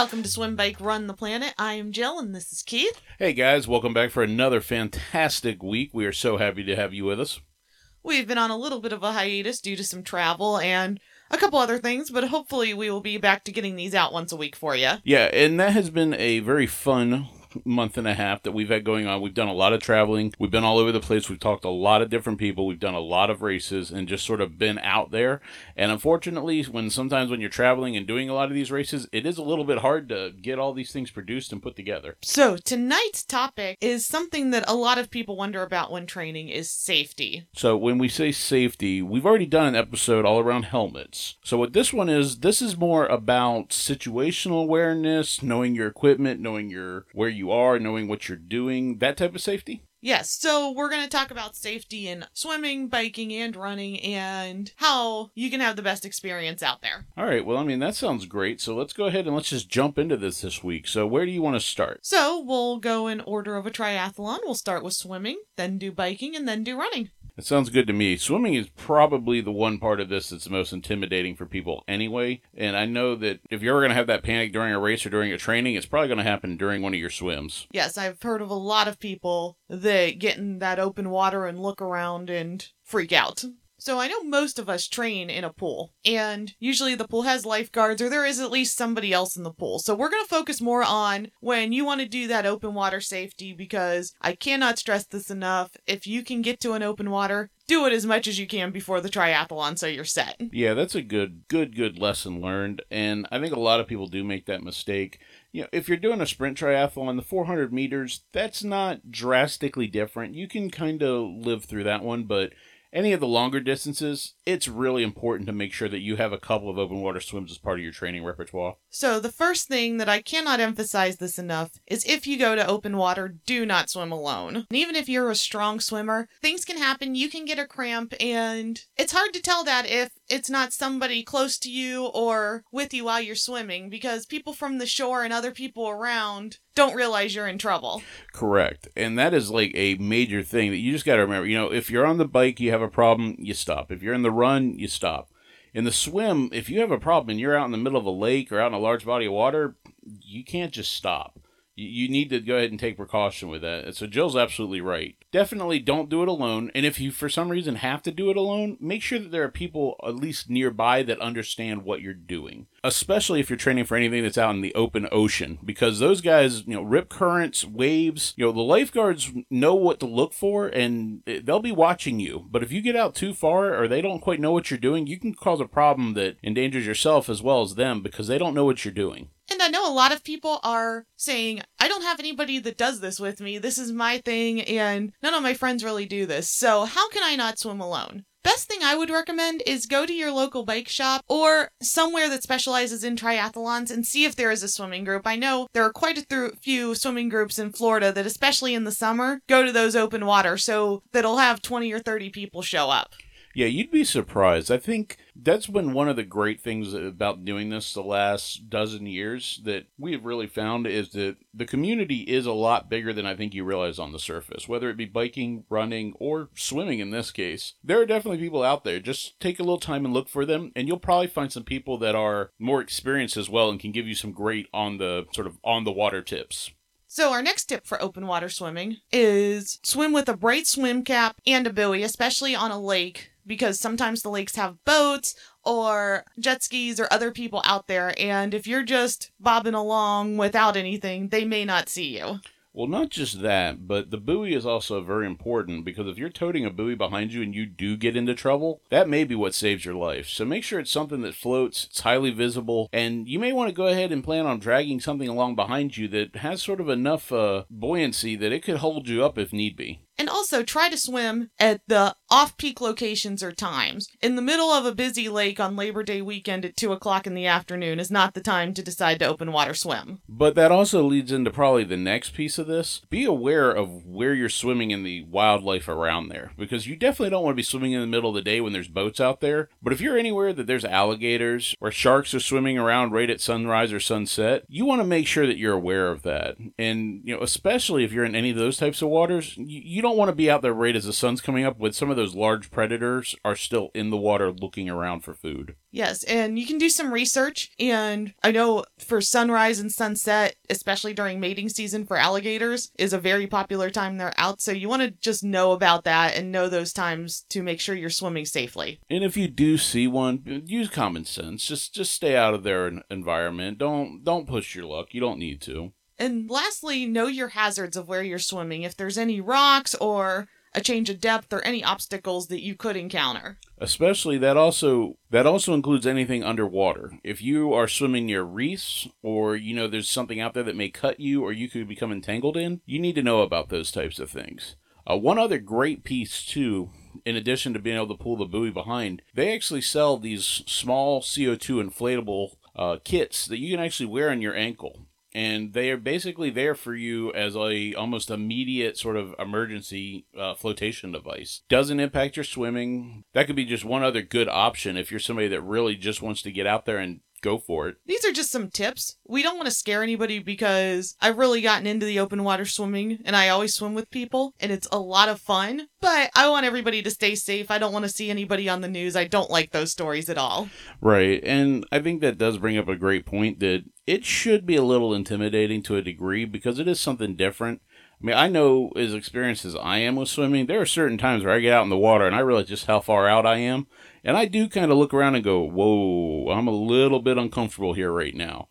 Welcome to Swim Bike Run the Planet. I am Jill and this is Keith. Hey guys, welcome back for another fantastic week. We are so happy to have you with us. We've been on a little bit of a hiatus due to some travel and a couple other things, but hopefully we will be back to getting these out once a week for you. Yeah, and that has been a very fun month and a half that we've had going on. We've done a lot of traveling. We've been all over the place. We've talked to a lot of different people. We've done a lot of races and just sort of been out there. And unfortunately, when sometimes when you're traveling and doing a lot of these races, it is a little bit hard to get all these things produced and put together. So, tonight's topic is something that a lot of people wonder about when training is safety. So, when we say safety, we've already done an episode all around helmets. So, what this one is, this is more about situational awareness, knowing your equipment, knowing your where you are, knowing what you're doing, that type of safety. Yes, so we're going to talk about safety in swimming, biking, and running, and how you can have the best experience out there. All right, well, I mean, that sounds great. So let's go ahead and let's just jump into this this week. So, where do you want to start? So we'll go in order of a triathlon. We'll start with swimming, then do biking, and then do running. It sounds good to me. Swimming is probably the one part of this that's the most intimidating for people anyway. And I know that if you're ever going to have that panic during a race or during a training, it's probably going to happen during one of your swims. Yes, I've heard of a lot of people that get in that open water and look around and freak out. So I know most of us train in a pool, and usually the pool has lifeguards or there is at least somebody else in the pool. So we're going to focus more on when you want to do that open water safety because I cannot stress this enough. If you can get to an open water, do it as much as you can before the triathlon so you're set. Yeah, that's a good, good, good lesson learned. And I think a lot of people do make that mistake. You know, if you're doing a sprint triathlon, the 400 meters, that's not drastically different. You can kind of live through that one, but any of the longer distances, it's really important to make sure that you have a couple of open water swims as part of your training repertoire. So, the first thing that I cannot emphasize this enough is if you go to open water, do not swim alone. And even if you're a strong swimmer, things can happen. You can get a cramp, and it's hard to tell that if it's not somebody close to you or with you while you're swimming because people from the shore and other people around don't realize you're in trouble. Correct. And that is like a major thing that you just got to remember. You know, if you're on the bike, you have a problem, you stop. If you're in the run, you stop. In the swim, if you have a problem and you're out in the middle of a lake or out in a large body of water, you can't just stop. You need to go ahead and take precaution with that. So Jill's absolutely right. Definitely don't do it alone. And if you, for some reason, have to do it alone, make sure that there are people at least nearby that understand what you're doing. Especially if you're training for anything that's out in the open ocean, because those guys, you know, rip currents, waves, you know, the lifeguards know what to look for and they'll be watching you. But if you get out too far or they don't quite know what you're doing, you can cause a problem that endangers yourself as well as them because they don't know what you're doing. I know a lot of people are saying, I don't have anybody that does this with me. This is my thing, and none of my friends really do this. So, how can I not swim alone? Best thing I would recommend is go to your local bike shop or somewhere that specializes in triathlons and see if there is a swimming group. I know there are quite a th- few swimming groups in Florida that, especially in the summer, go to those open water so that'll have 20 or 30 people show up. Yeah, you'd be surprised. I think that's been one of the great things about doing this the last dozen years that we have really found is that the community is a lot bigger than I think you realize on the surface, whether it be biking, running, or swimming in this case. There are definitely people out there. Just take a little time and look for them, and you'll probably find some people that are more experienced as well and can give you some great on the sort of on the water tips. So, our next tip for open water swimming is swim with a bright swim cap and a buoy, especially on a lake, because sometimes the lakes have boats or jet skis or other people out there. And if you're just bobbing along without anything, they may not see you. Well, not just that, but the buoy is also very important because if you're toting a buoy behind you and you do get into trouble, that may be what saves your life. So make sure it's something that floats, it's highly visible, and you may want to go ahead and plan on dragging something along behind you that has sort of enough uh, buoyancy that it could hold you up if need be. And also try to swim at the off peak locations or times. In the middle of a busy lake on Labor Day weekend at 2 o'clock in the afternoon is not the time to decide to open water swim. But that also leads into probably the next piece of this. Be aware of where you're swimming in the wildlife around there because you definitely don't want to be swimming in the middle of the day when there's boats out there. But if you're anywhere that there's alligators or sharks are swimming around right at sunrise or sunset, you want to make sure that you're aware of that. And, you know, especially if you're in any of those types of waters, you, don't want to be out there right as the sun's coming up when some of those large predators are still in the water looking around for food. Yes, and you can do some research. And I know for sunrise and sunset, especially during mating season for alligators, is a very popular time they're out. So you want to just know about that and know those times to make sure you're swimming safely. And if you do see one, use common sense. Just just stay out of their environment. Don't don't push your luck. You don't need to. And lastly, know your hazards of where you're swimming. If there's any rocks or a change of depth or any obstacles that you could encounter. Especially that also that also includes anything underwater. If you are swimming near reefs or you know there's something out there that may cut you or you could become entangled in, you need to know about those types of things. Uh, one other great piece too in addition to being able to pull the buoy behind, they actually sell these small CO2 inflatable uh, kits that you can actually wear on your ankle and they are basically there for you as a almost immediate sort of emergency uh, flotation device. Doesn't impact your swimming. That could be just one other good option if you're somebody that really just wants to get out there and go for it. These are just some tips. We don't want to scare anybody because I've really gotten into the open water swimming and I always swim with people and it's a lot of fun. But I want everybody to stay safe. I don't want to see anybody on the news. I don't like those stories at all. Right. And I think that does bring up a great point that it should be a little intimidating to a degree because it is something different. I mean, I know as experienced as I am with swimming, there are certain times where I get out in the water and I realize just how far out I am. And I do kind of look around and go, whoa, I'm a little bit uncomfortable here right now.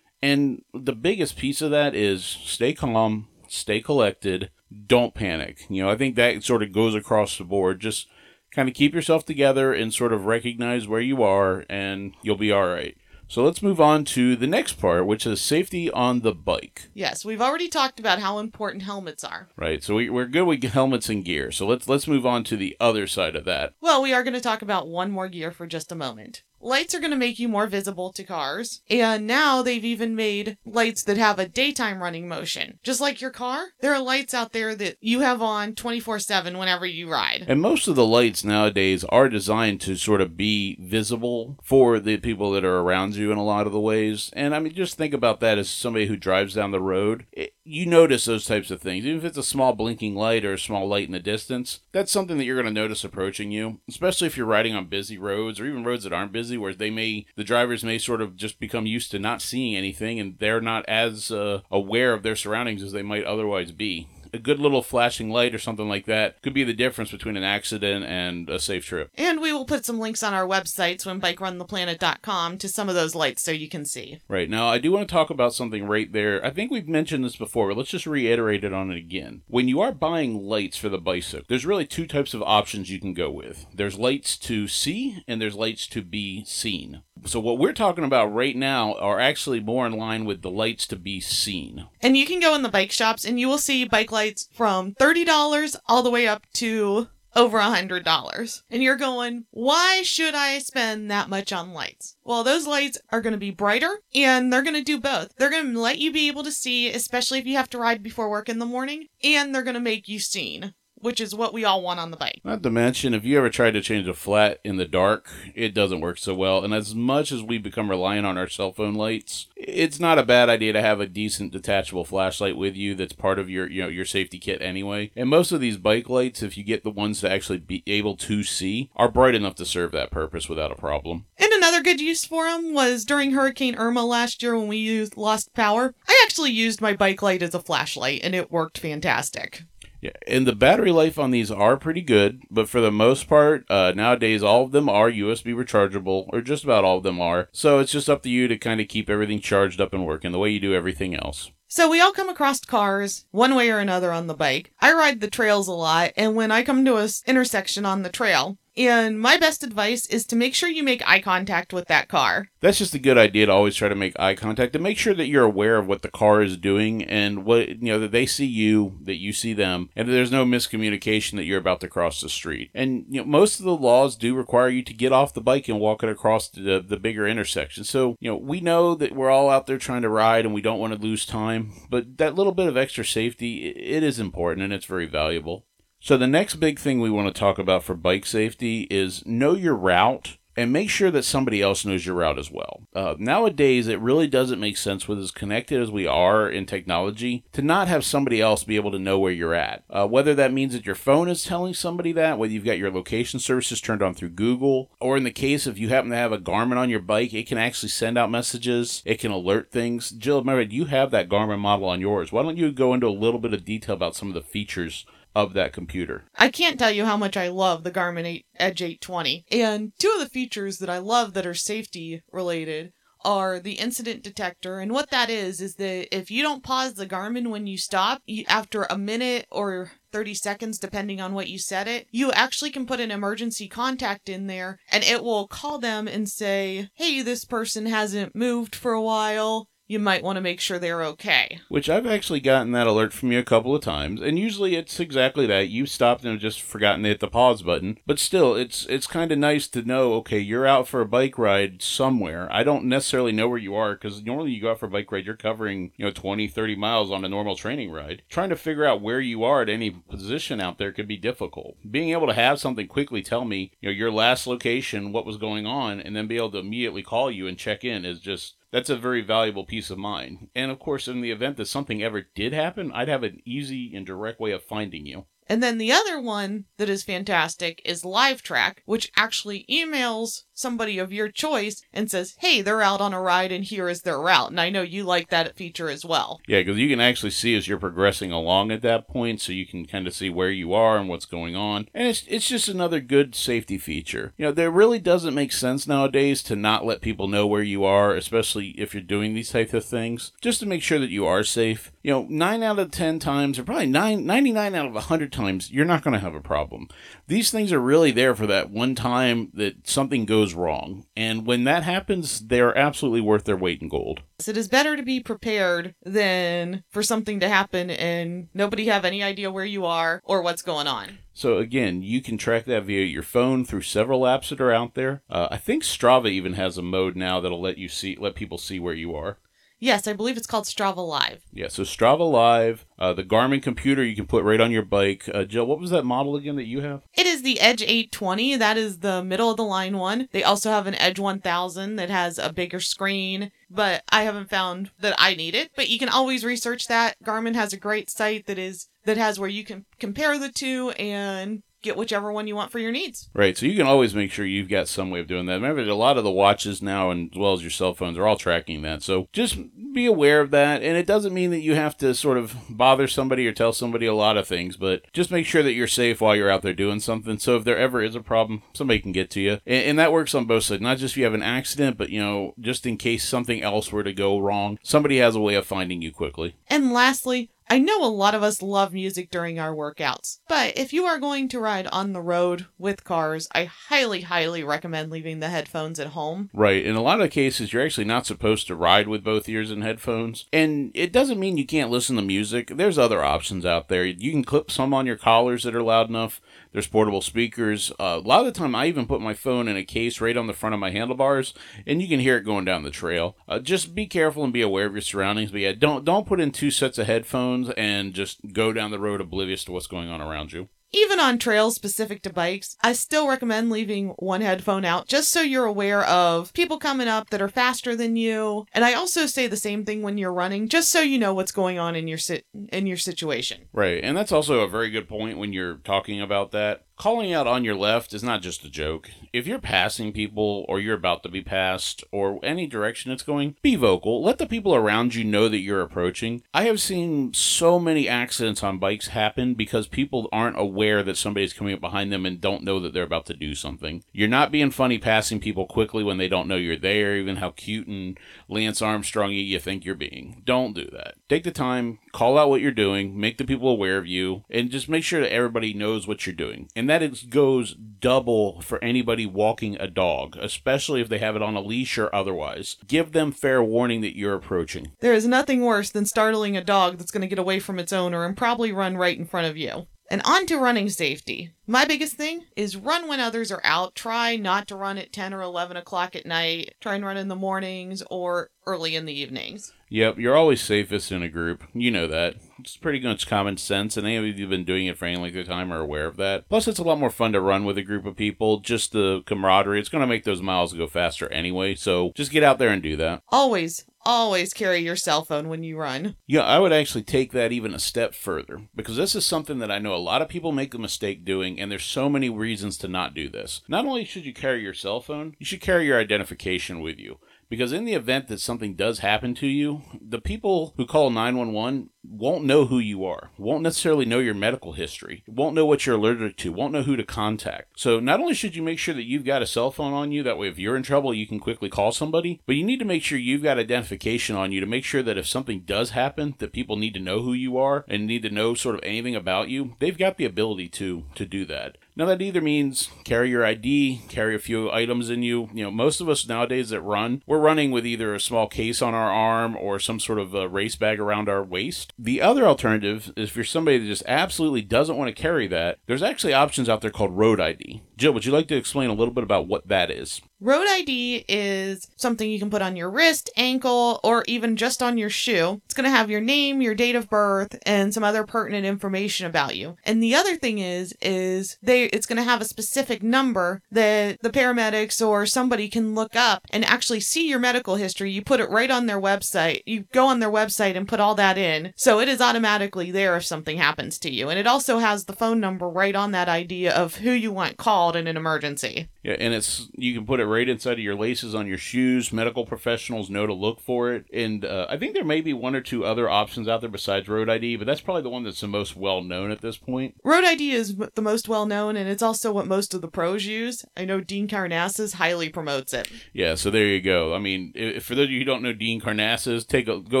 And the biggest piece of that is stay calm, stay collected, don't panic. You know, I think that sort of goes across the board. Just kind of keep yourself together and sort of recognize where you are, and you'll be all right. So let's move on to the next part, which is safety on the bike. Yes, we've already talked about how important helmets are. Right. So we, are good with helmets and gear. So let's let's move on to the other side of that. Well, we are going to talk about one more gear for just a moment. Lights are going to make you more visible to cars. And now they've even made lights that have a daytime running motion. Just like your car, there are lights out there that you have on 24 7 whenever you ride. And most of the lights nowadays are designed to sort of be visible for the people that are around you in a lot of the ways. And I mean, just think about that as somebody who drives down the road. It, you notice those types of things. Even if it's a small blinking light or a small light in the distance, that's something that you're going to notice approaching you, especially if you're riding on busy roads or even roads that aren't busy busy where they may the drivers may sort of just become used to not seeing anything and they're not as uh, aware of their surroundings as they might otherwise be a good little flashing light or something like that could be the difference between an accident and a safe trip. And we will put some links on our website, swimbikeRunThePlanet.com, to some of those lights so you can see. Right. Now, I do want to talk about something right there. I think we've mentioned this before, but let's just reiterate it on it again. When you are buying lights for the bicycle, there's really two types of options you can go with there's lights to see, and there's lights to be seen. So what we're talking about right now are actually more in line with the lights to be seen. And you can go in the bike shops and you will see bike lights from $30 all the way up to over a hundred dollars. And you're going, why should I spend that much on lights? Well, those lights are going to be brighter and they're going to do both. They're going to let you be able to see, especially if you have to ride before work in the morning, and they're going to make you seen which is what we all want on the bike. Not to mention, if you ever tried to change a flat in the dark, it doesn't work so well. And as much as we become reliant on our cell phone lights, it's not a bad idea to have a decent detachable flashlight with you that's part of your you know your safety kit anyway. And most of these bike lights, if you get the ones to actually be able to see, are bright enough to serve that purpose without a problem. And another good use for them was during Hurricane Irma last year when we used lost power. I actually used my bike light as a flashlight and it worked fantastic. Yeah, and the battery life on these are pretty good, but for the most part, uh, nowadays all of them are USB rechargeable, or just about all of them are. So it's just up to you to kind of keep everything charged up and working the way you do everything else. So we all come across cars one way or another on the bike. I ride the trails a lot, and when I come to a intersection on the trail, and my best advice is to make sure you make eye contact with that car. That's just a good idea to always try to make eye contact and make sure that you're aware of what the car is doing and what you know that they see you, that you see them, and there's no miscommunication that you're about to cross the street. And you know most of the laws do require you to get off the bike and walk it across the the bigger intersection. So you know we know that we're all out there trying to ride and we don't want to lose time, but that little bit of extra safety it is important and it's very valuable. So the next big thing we want to talk about for bike safety is know your route and make sure that somebody else knows your route as well. Uh, nowadays, it really doesn't make sense with as connected as we are in technology to not have somebody else be able to know where you're at. Uh, whether that means that your phone is telling somebody that, whether you've got your location services turned on through Google, or in the case if you happen to have a Garmin on your bike, it can actually send out messages, it can alert things. Jill, remember, you have that Garmin model on yours. Why don't you go into a little bit of detail about some of the features of that computer. I can't tell you how much I love the Garmin 8, Edge 820. And two of the features that I love that are safety related are the incident detector. And what that is, is that if you don't pause the Garmin when you stop, you, after a minute or 30 seconds, depending on what you set it, you actually can put an emergency contact in there and it will call them and say, hey, this person hasn't moved for a while you might want to make sure they're okay. Which I've actually gotten that alert from you a couple of times, and usually it's exactly that. You stopped and have just forgotten to hit the pause button. But still, it's it's kind of nice to know, okay, you're out for a bike ride somewhere. I don't necessarily know where you are because normally you go out for a bike ride, you're covering, you know, 20, 30 miles on a normal training ride. Trying to figure out where you are at any position out there could be difficult. Being able to have something quickly tell me, you know, your last location, what was going on, and then be able to immediately call you and check in is just that's a very valuable peace of mind. And of course, in the event that something ever did happen, I'd have an easy and direct way of finding you. And then the other one that is fantastic is LiveTrack, which actually emails somebody of your choice and says, hey, they're out on a ride and here is their route. And I know you like that feature as well. Yeah, because you can actually see as you're progressing along at that point, so you can kind of see where you are and what's going on. And it's, it's just another good safety feature. You know, there really doesn't make sense nowadays to not let people know where you are, especially if you're doing these types of things, just to make sure that you are safe. You know, 9 out of 10 times, or probably 9, 99 out of 100 times, times, you're not going to have a problem. These things are really there for that one time that something goes wrong. And when that happens, they're absolutely worth their weight in gold. So, it is better to be prepared than for something to happen and nobody have any idea where you are or what's going on. So again, you can track that via your phone through several apps that are out there. Uh, I think Strava even has a mode now that'll let you see, let people see where you are. Yes, I believe it's called Strava Live. Yeah, so Strava Live, uh, the Garmin computer you can put right on your bike. Uh, Jill, what was that model again that you have? It is the Edge 820. That is the middle of the line one. They also have an Edge 1000 that has a bigger screen, but I haven't found that I need it. But you can always research that. Garmin has a great site that is that has where you can compare the two and get whichever one you want for your needs. Right. So you can always make sure you've got some way of doing that. Remember, a lot of the watches now, and as well as your cell phones, are all tracking that. So just be aware of that. And it doesn't mean that you have to sort of bother somebody or tell somebody a lot of things, but just make sure that you're safe while you're out there doing something. So if there ever is a problem, somebody can get to you. And, and that works on both sides. Not just if you have an accident, but, you know, just in case something else were to go wrong, somebody has a way of finding you quickly. And lastly, I know a lot of us love music during our workouts, but if you are going to ride on the road with cars, I highly, highly recommend leaving the headphones at home. Right. In a lot of cases, you're actually not supposed to ride with both ears and headphones. And it doesn't mean you can't listen to music. There's other options out there. You can clip some on your collars that are loud enough. There's portable speakers. Uh, a lot of the time, I even put my phone in a case right on the front of my handlebars, and you can hear it going down the trail. Uh, just be careful and be aware of your surroundings. But yeah, don't don't put in two sets of headphones and just go down the road oblivious to what's going on around you. Even on trails specific to bikes, I still recommend leaving one headphone out just so you're aware of people coming up that are faster than you. And I also say the same thing when you're running, just so you know what's going on in your sit in your situation. Right. And that's also a very good point when you're talking about that calling out on your left is not just a joke. If you're passing people or you're about to be passed or any direction it's going, be vocal. Let the people around you know that you're approaching. I have seen so many accidents on bikes happen because people aren't aware that somebody's coming up behind them and don't know that they're about to do something. You're not being funny passing people quickly when they don't know you're there, even how cute and Lance Armstrong you think you're being. Don't do that. Take the time, call out what you're doing, make the people aware of you, and just make sure that everybody knows what you're doing. And that is, goes double for anybody walking a dog, especially if they have it on a leash or otherwise. Give them fair warning that you're approaching. There is nothing worse than startling a dog that's going to get away from its owner and probably run right in front of you. And on to running safety. My biggest thing is run when others are out. Try not to run at 10 or 11 o'clock at night. Try and run in the mornings or early in the evenings. Yep, you're always safest in a group. You know that. It's pretty much common sense, and any of you who've been doing it for any length of time are aware of that. Plus, it's a lot more fun to run with a group of people. Just the camaraderie. It's going to make those miles go faster anyway, so just get out there and do that. Always, always carry your cell phone when you run. Yeah, I would actually take that even a step further because this is something that I know a lot of people make the mistake doing, and there's so many reasons to not do this. Not only should you carry your cell phone, you should carry your identification with you. Because in the event that something does happen to you, the people who call 911 won't know who you are, won't necessarily know your medical history, won't know what you're allergic to, won't know who to contact. So not only should you make sure that you've got a cell phone on you, that way if you're in trouble, you can quickly call somebody, but you need to make sure you've got identification on you to make sure that if something does happen, that people need to know who you are and need to know sort of anything about you. They've got the ability to to do that. Now that either means carry your ID, carry a few items in you. You know, most of us nowadays that run, we're running with either a small case on our arm or some sort of a race bag around our waist. The other alternative is if you're somebody that just absolutely doesn't want to carry that, there's actually options out there called Road ID. Jill, would you like to explain a little bit about what that is? Road ID is something you can put on your wrist, ankle, or even just on your shoe. It's going to have your name, your date of birth, and some other pertinent information about you. And the other thing is is they it's going to have a specific number that the paramedics or somebody can look up and actually see your medical history. You put it right on their website. You go on their website and put all that in. So it is automatically there if something happens to you. And it also has the phone number right on that idea of who you want called in an emergency. Yeah, and it's you can put it right inside of your laces on your shoes. Medical professionals know to look for it, and uh, I think there may be one or two other options out there besides Road ID, but that's probably the one that's the most well known at this point. Road ID is the most well known, and it's also what most of the pros use. I know Dean Karnazes highly promotes it. Yeah, so there you go. I mean, if, for those of you who don't know Dean Karnazes, take a go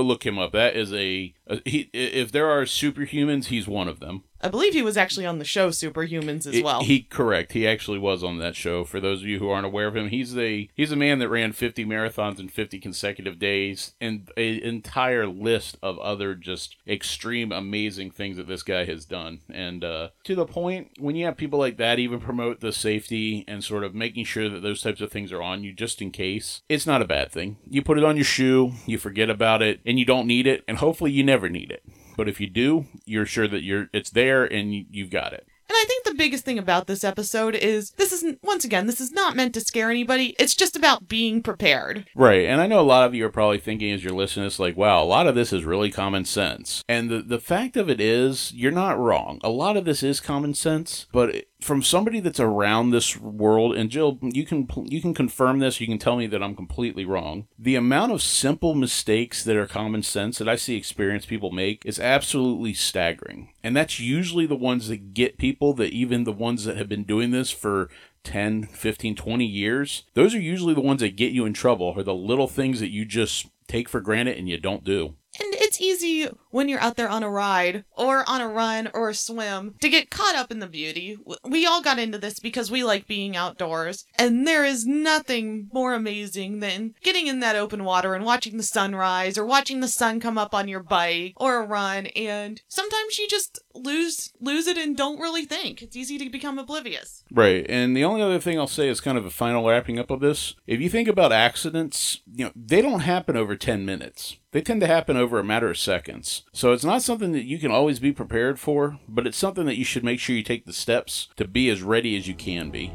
look him up. That is a, a he. If there are superhumans, he's one of them. I believe he was actually on the show Superhumans as It- well. He correct. He actually was on that show. For those of you who aren't aware of him, he's a he's a man that ran 50 marathons in 50 consecutive days, and an entire list of other just extreme, amazing things that this guy has done. And uh, to the point, when you have people like that even promote the safety and sort of making sure that those types of things are on you just in case, it's not a bad thing. You put it on your shoe, you forget about it, and you don't need it, and hopefully you never need it. But if you do, you're sure that you're it's there and you, you've got it. And I think the biggest thing about this episode is this isn't, once again, this is not meant to scare anybody. It's just about being prepared. Right, and I know a lot of you are probably thinking as you're listening, it's like, wow, a lot of this is really common sense. And the, the fact of it is, you're not wrong. A lot of this is common sense, but from somebody that's around this world, and Jill, you can you can confirm this, you can tell me that I'm completely wrong. The amount of simple mistakes that are common sense that I see experienced people make is absolutely staggering. And that's usually the ones that get people that even the ones that have been doing this for 10, 15, 20 years, those are usually the ones that get you in trouble, are the little things that you just take for granted and you don't do. And it's easy when you're out there on a ride or on a run or a swim to get caught up in the beauty. We all got into this because we like being outdoors, and there is nothing more amazing than getting in that open water and watching the sunrise or watching the sun come up on your bike or a run and sometimes you just lose lose it and don't really think. It's easy to become oblivious. Right. And the only other thing I'll say is kind of a final wrapping up of this. If you think about accidents, you know, they don't happen over 10 minutes. They tend to happen over a matter of seconds. So it's not something that you can always be prepared for, but it's something that you should make sure you take the steps to be as ready as you can be.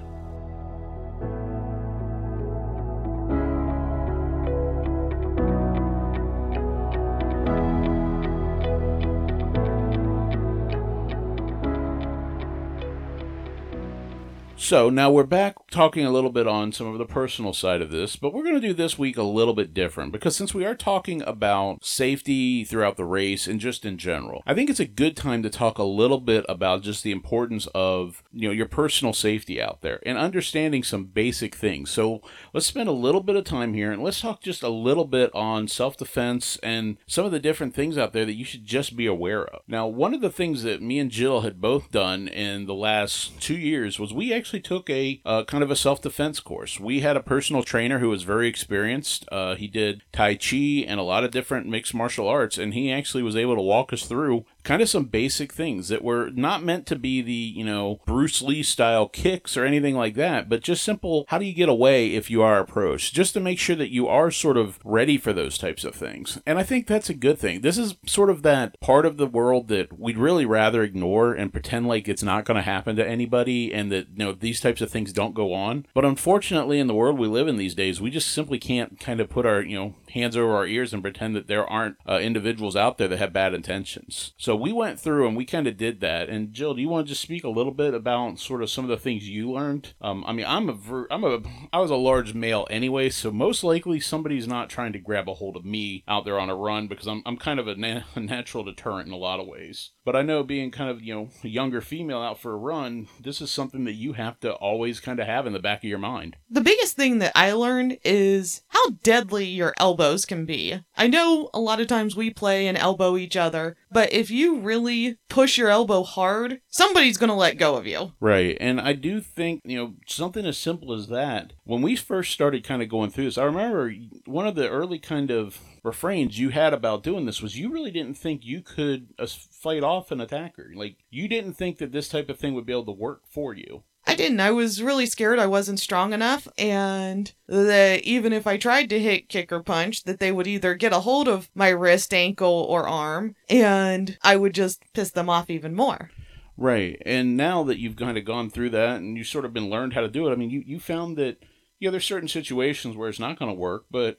So now we're back talking a little bit on some of the personal side of this, but we're going to do this week a little bit different because since we are talking about safety throughout the race and just in general, I think it's a good time to talk a little bit about just the importance of, you know, your personal safety out there and understanding some basic things. So let's spend a little bit of time here and let's talk just a little bit on self-defense and some of the different things out there that you should just be aware of. Now, one of the things that me and Jill had both done in the last 2 years was we actually actually took a uh, kind of a self defense course. We had a personal trainer who was very experienced. Uh, he did Tai Chi and a lot of different mixed martial arts, and he actually was able to walk us through kind of some basic things that were not meant to be the, you know, Bruce Lee style kicks or anything like that, but just simple how do you get away if you are approached, just to make sure that you are sort of ready for those types of things. And I think that's a good thing. This is sort of that part of the world that we'd really rather ignore and pretend like it's not going to happen to anybody and that, you know, these types of things don't go on. But unfortunately, in the world we live in these days, we just simply can't kind of put our, you know, hands over our ears and pretend that there aren't uh, individuals out there that have bad intentions. So we went through and we kind of did that. And Jill, do you want to just speak a little bit about sort of some of the things you learned? Um, I mean, I'm a ver- I'm a I was a large male anyway, so most likely somebody's not trying to grab a hold of me out there on a run because I'm I'm kind of a, na- a natural deterrent in a lot of ways. But I know being kind of you know a younger female out for a run, this is something that you have to always kind of have in the back of your mind. The biggest thing that I learned is how deadly your elbows can be. I know a lot of times we play and elbow each other, but if you really push your elbow hard, somebody's going to let go of you. Right. And I do think, you know, something as simple as that, when we first started kind of going through this, I remember one of the early kind of refrains you had about doing this was you really didn't think you could uh, fight off an attacker. Like, you didn't think that this type of thing would be able to work for you. I didn't. I was really scared I wasn't strong enough, and that even if I tried to hit, kick, or punch, that they would either get a hold of my wrist, ankle, or arm, and I would just piss them off even more. Right. And now that you've kind of gone through that and you've sort of been learned how to do it, I mean, you, you found that, yeah, there's certain situations where it's not going to work, but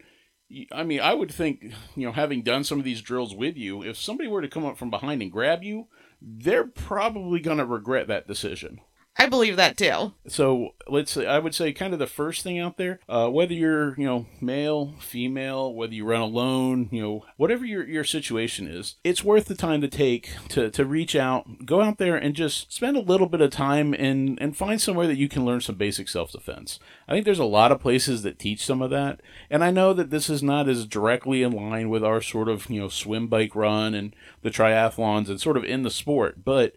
I mean, I would think, you know, having done some of these drills with you, if somebody were to come up from behind and grab you, they're probably going to regret that decision. I believe that too. So let's say I would say kind of the first thing out there, uh, whether you're you know male, female, whether you run alone, you know whatever your your situation is, it's worth the time to take to to reach out, go out there and just spend a little bit of time and and find somewhere that you can learn some basic self defense. I think there's a lot of places that teach some of that, and I know that this is not as directly in line with our sort of you know swim, bike, run, and the triathlons and sort of in the sport, but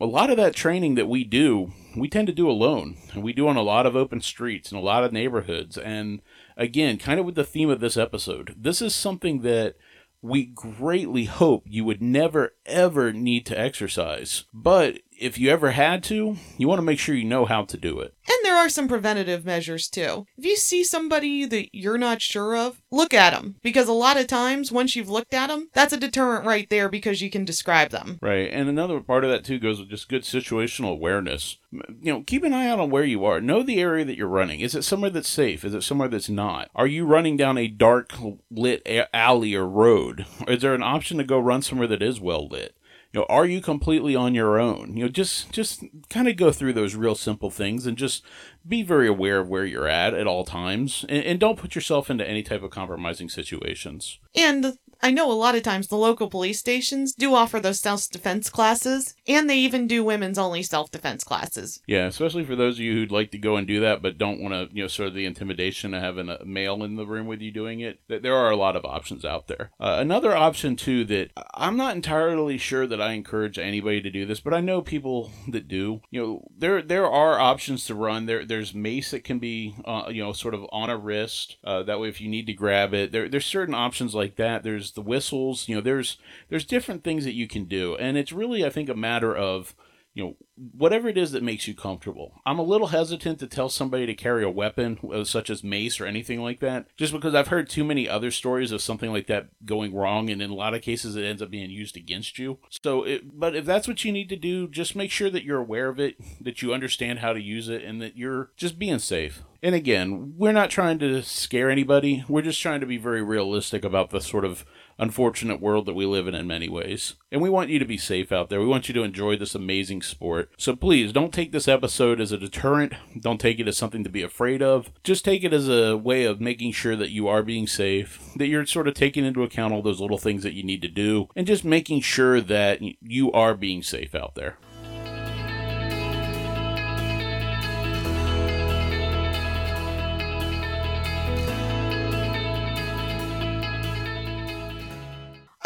a lot of that training that we do, we tend to do alone. We do on a lot of open streets and a lot of neighborhoods. And again, kind of with the theme of this episode, this is something that we greatly hope you would never ever need to exercise. But if you ever had to, you want to make sure you know how to do it. And there are some preventative measures too. If you see somebody that you're not sure of, look at them. Because a lot of times, once you've looked at them, that's a deterrent right there because you can describe them. Right. And another part of that too goes with just good situational awareness. You know, keep an eye out on where you are. Know the area that you're running. Is it somewhere that's safe? Is it somewhere that's not? Are you running down a dark lit alley or road? Is there an option to go run somewhere that is well lit? You know are you completely on your own? You know just just kind of go through those real simple things and just be very aware of where you're at at all times and, and don't put yourself into any type of compromising situations. And I know a lot of times the local police stations do offer those self defense classes, and they even do women's only self defense classes. Yeah, especially for those of you who'd like to go and do that, but don't want to, you know, sort of the intimidation of having a male in the room with you doing it. There are a lot of options out there. Uh, another option too that I'm not entirely sure that I encourage anybody to do this, but I know people that do. You know, there there are options to run. There there's mace that can be, uh, you know, sort of on a wrist. Uh, that way, if you need to grab it, there there's certain options like that. There's the whistles. You know, there's there's different things that you can do, and it's really I think a matter of you know whatever it is that makes you comfortable. I'm a little hesitant to tell somebody to carry a weapon uh, such as mace or anything like that, just because I've heard too many other stories of something like that going wrong, and in a lot of cases it ends up being used against you. So, it, but if that's what you need to do, just make sure that you're aware of it, that you understand how to use it, and that you're just being safe. And again, we're not trying to scare anybody. We're just trying to be very realistic about the sort of unfortunate world that we live in in many ways. And we want you to be safe out there. We want you to enjoy this amazing sport. So please don't take this episode as a deterrent. Don't take it as something to be afraid of. Just take it as a way of making sure that you are being safe, that you're sort of taking into account all those little things that you need to do, and just making sure that you are being safe out there.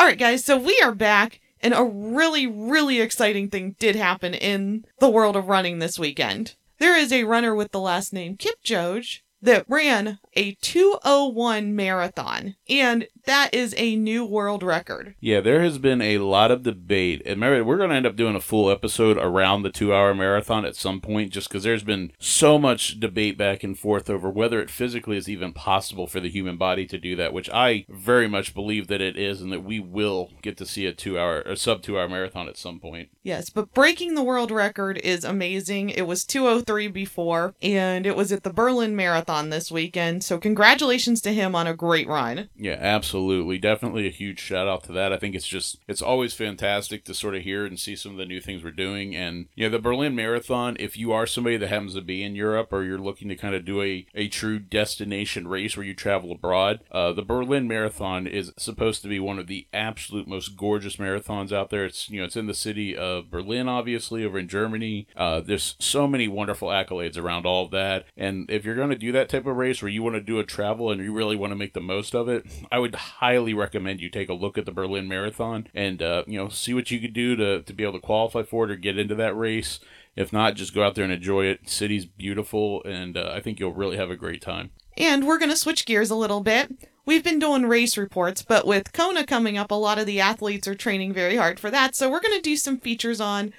All right, guys, so we are back, and a really, really exciting thing did happen in the world of running this weekend. there is a runner with the last name Kipchoge that ran a 201 marathon, and that is a new world record. Yeah, there has been a lot of debate. And remember, we're going to end up doing a full episode around the two hour marathon at some point, just because there's been so much debate back and forth over whether it physically is even possible for the human body to do that, which I very much believe that it is, and that we will get to see a two hour, a sub two hour marathon at some point. Yes, but breaking the world record is amazing. It was 203 before, and it was at the Berlin Marathon this weekend. So, congratulations to him on a great run. Yeah, absolutely. Definitely a huge shout out to that. I think it's just, it's always fantastic to sort of hear and see some of the new things we're doing. And, you know, the Berlin Marathon, if you are somebody that happens to be in Europe or you're looking to kind of do a, a true destination race where you travel abroad, uh, the Berlin Marathon is supposed to be one of the absolute most gorgeous marathons out there. It's, you know, it's in the city of Berlin, obviously, over in Germany. Uh, there's so many wonderful accolades around all of that. And if you're going to do that type of race where you want to do a travel and you really want to make the most of it, I would highly recommend you take a look at the Berlin Marathon and uh, you know see what you could do to to be able to qualify for it or get into that race. If not, just go out there and enjoy it. City's beautiful, and uh, I think you'll really have a great time. And we're going to switch gears a little bit. We've been doing race reports, but with Kona coming up, a lot of the athletes are training very hard for that. So we're going to do some features on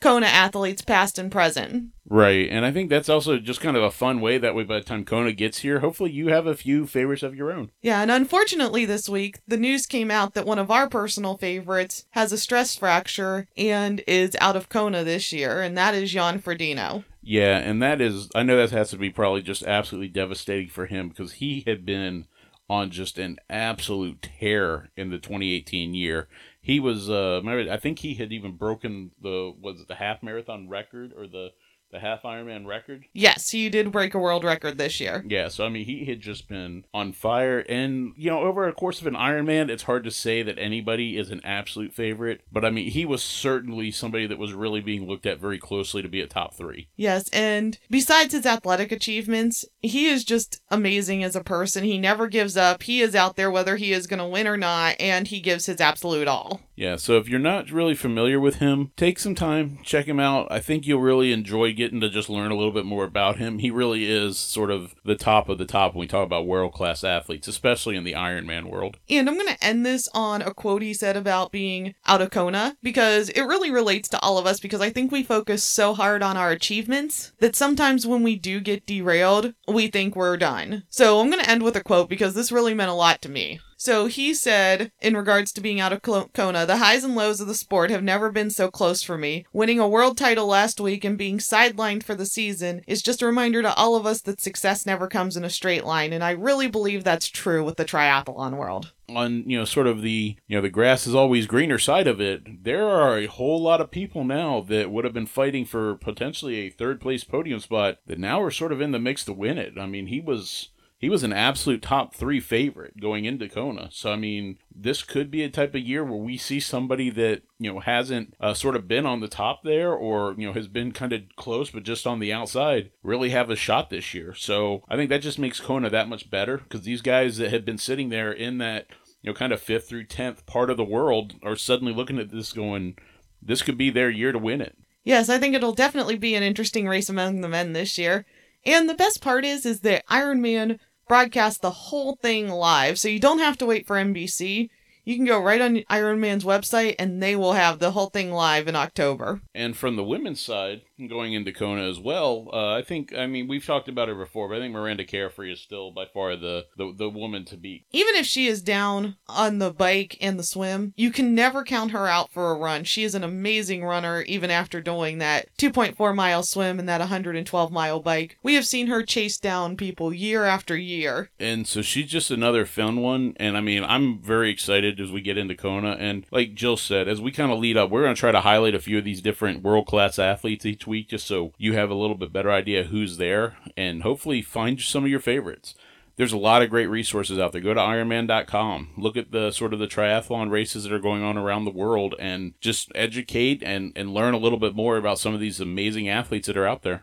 Kona athletes, past and present. Right, and I think that's also just kind of a fun way that way by the time Kona gets here, hopefully you have a few favorites of your own. Yeah, and unfortunately this week, the news came out that one of our personal favorites has a stress fracture and is out of Kona this year, and that is Jan Frodeno. Yeah, and that is, I know that has to be probably just absolutely devastating for him because he had been on just an absolute tear in the 2018 year. He was, uh, I think he had even broken the, was it the half marathon record or the, the half Ironman record. Yes, he did break a world record this year. Yeah, so I mean, he had just been on fire, and you know, over a course of an Ironman, it's hard to say that anybody is an absolute favorite, but I mean, he was certainly somebody that was really being looked at very closely to be a top three. Yes, and besides his athletic achievements, he is just amazing as a person. He never gives up. He is out there whether he is going to win or not, and he gives his absolute all. Yeah, so if you're not really familiar with him, take some time, check him out. I think you'll really enjoy getting to just learn a little bit more about him. He really is sort of the top of the top when we talk about world class athletes, especially in the Ironman world. And I'm going to end this on a quote he said about being out of Kona because it really relates to all of us because I think we focus so hard on our achievements that sometimes when we do get derailed, we think we're done. So I'm going to end with a quote because this really meant a lot to me. So he said, in regards to being out of Kona, the highs and lows of the sport have never been so close for me. Winning a world title last week and being sidelined for the season is just a reminder to all of us that success never comes in a straight line, and I really believe that's true with the triathlon world on you know sort of the you know the grass is always greener side of it there are a whole lot of people now that would have been fighting for potentially a third place podium spot that now are sort of in the mix to win it i mean he was he was an absolute top three favorite going into Kona. So I mean, this could be a type of year where we see somebody that you know hasn't uh, sort of been on the top there, or you know has been kind of close but just on the outside, really have a shot this year. So I think that just makes Kona that much better because these guys that had been sitting there in that you know kind of fifth through tenth part of the world are suddenly looking at this going, this could be their year to win it. Yes, I think it'll definitely be an interesting race among the men this year. And the best part is, is that Ironman broadcast the whole thing live, so you don't have to wait for NBC. You can go right on Ironman's website and they will have the whole thing live in October. And from the women's side, going into Kona as well, uh, I think, I mean, we've talked about her before, but I think Mirinda Carfrae is still by far the, the, the woman to beat. Even if she is down on the bike and the swim, you can never count her out for a run. She is an amazing runner, even after doing that 2.4 mile swim and that 112 mile bike. We have seen her chase down people year after year. And so she's just another fun one. And I mean, I'm very excited as we get into Kona. And like Jill said, as we kind of lead up, we're going to try to highlight a few of these different world class athletes each week just so you have a little bit better idea who's there and hopefully find some of your favorites. There's a lot of great resources out there. Go to ironman.com. Look at the sort of the triathlon races that are going on around the world and just educate and, and learn a little bit more about some of these amazing athletes that are out there.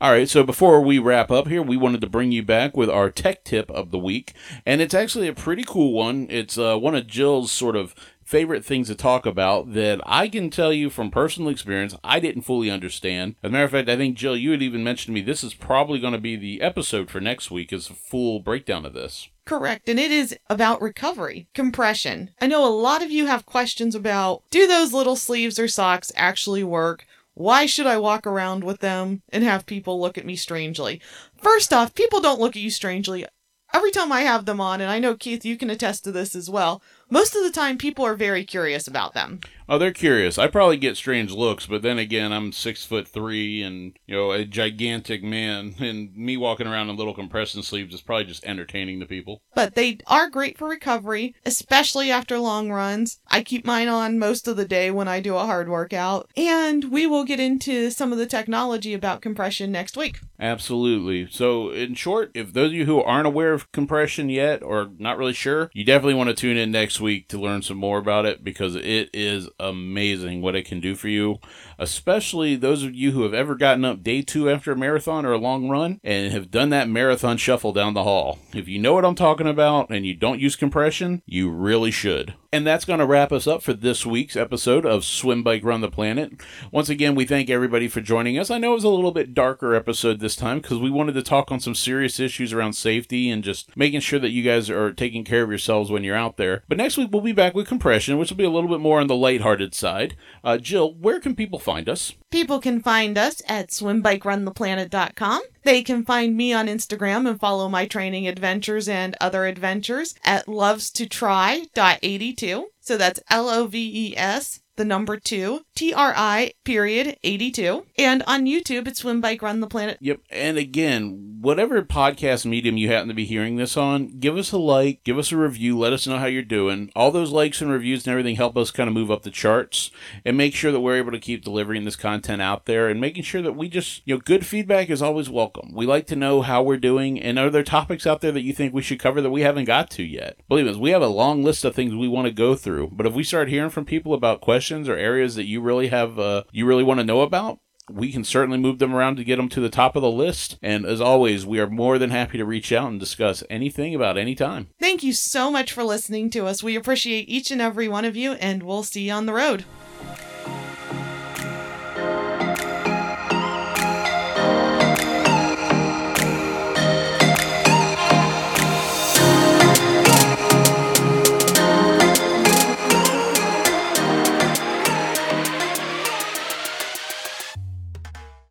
All right, so before we wrap up here, we wanted to bring you back with our tech tip of the week, and it's actually a pretty cool one. It's uh, one of Jill's sort of favorite things to talk about that I can tell you from personal experience I didn't fully understand. As a matter of fact, I think Jill, you had even mentioned to me this is probably going to be the episode for next week is a full breakdown of this. Correct. And it is about recovery, compression. I know a lot of you have questions about do those little sleeves or socks actually work? Why should I walk around with them and have people look at me strangely? First off, people don't look at you strangely. Every time I have them on, and I know Keith, you can attest to this as well, most of the time people are very curious about them. Oh, they're curious. I probably get strange looks, but then again, I'm six foot three and you know a gigantic man, and me walking around in little compression sleeves is probably just entertaining to people. But they are great for recovery, especially after long runs. I keep mine on most of the day when I do a hard workout, and we will get into some of the technology about compression next week. Absolutely. So, in short, if those of you who aren't aware of compression yet or not really sure, you definitely want to tune in next week to learn some more about it because it is amazing what it can do for you, especially those of you who have ever gotten up day two after a marathon or a long run and have done that marathon shuffle down the hall. If you know what I'm talking about and you don't use compression, you really should. And that's going to wrap us up for this week's episode of Swim Bike Run the Planet. Once again, we thank everybody for joining us. I know it was a little bit darker episode this time because we wanted to talk on some serious issues around safety and just making sure that you guys are taking care of yourselves when you're out there. But next week, we'll be back with compression, which will be a little bit more on the lighthearted side. Uh, Jill, where can people find us? People can find us at swimbikeruntheplanet.com. They can find me on Instagram and follow my training adventures and other adventures at loves2tri.82. So that's L O V E S the number two, T R I period 82. And on YouTube, it's Swim Bike Run the Planet. Yep. And again, whatever podcast medium you happen to be hearing this on, give us a like, give us a review, let us know how you're doing. All those likes and reviews and everything help us kind of move up the charts and make sure that we're able to keep delivering this content out there and making sure that we just, you know, good feedback is always welcome. We like to know how we're doing and are there topics out there that you think we should cover that we haven't got to yet? Believe us, we have a long list of things we want to go through, but if we start hearing from people about questions or areas that you really have uh, you really want to know about, we can certainly move them around to get them to the top of the list. And as always, we are more than happy to reach out and discuss anything about any time. Thank you so much for listening to us. We appreciate each and every one of you, and we'll see you on the road.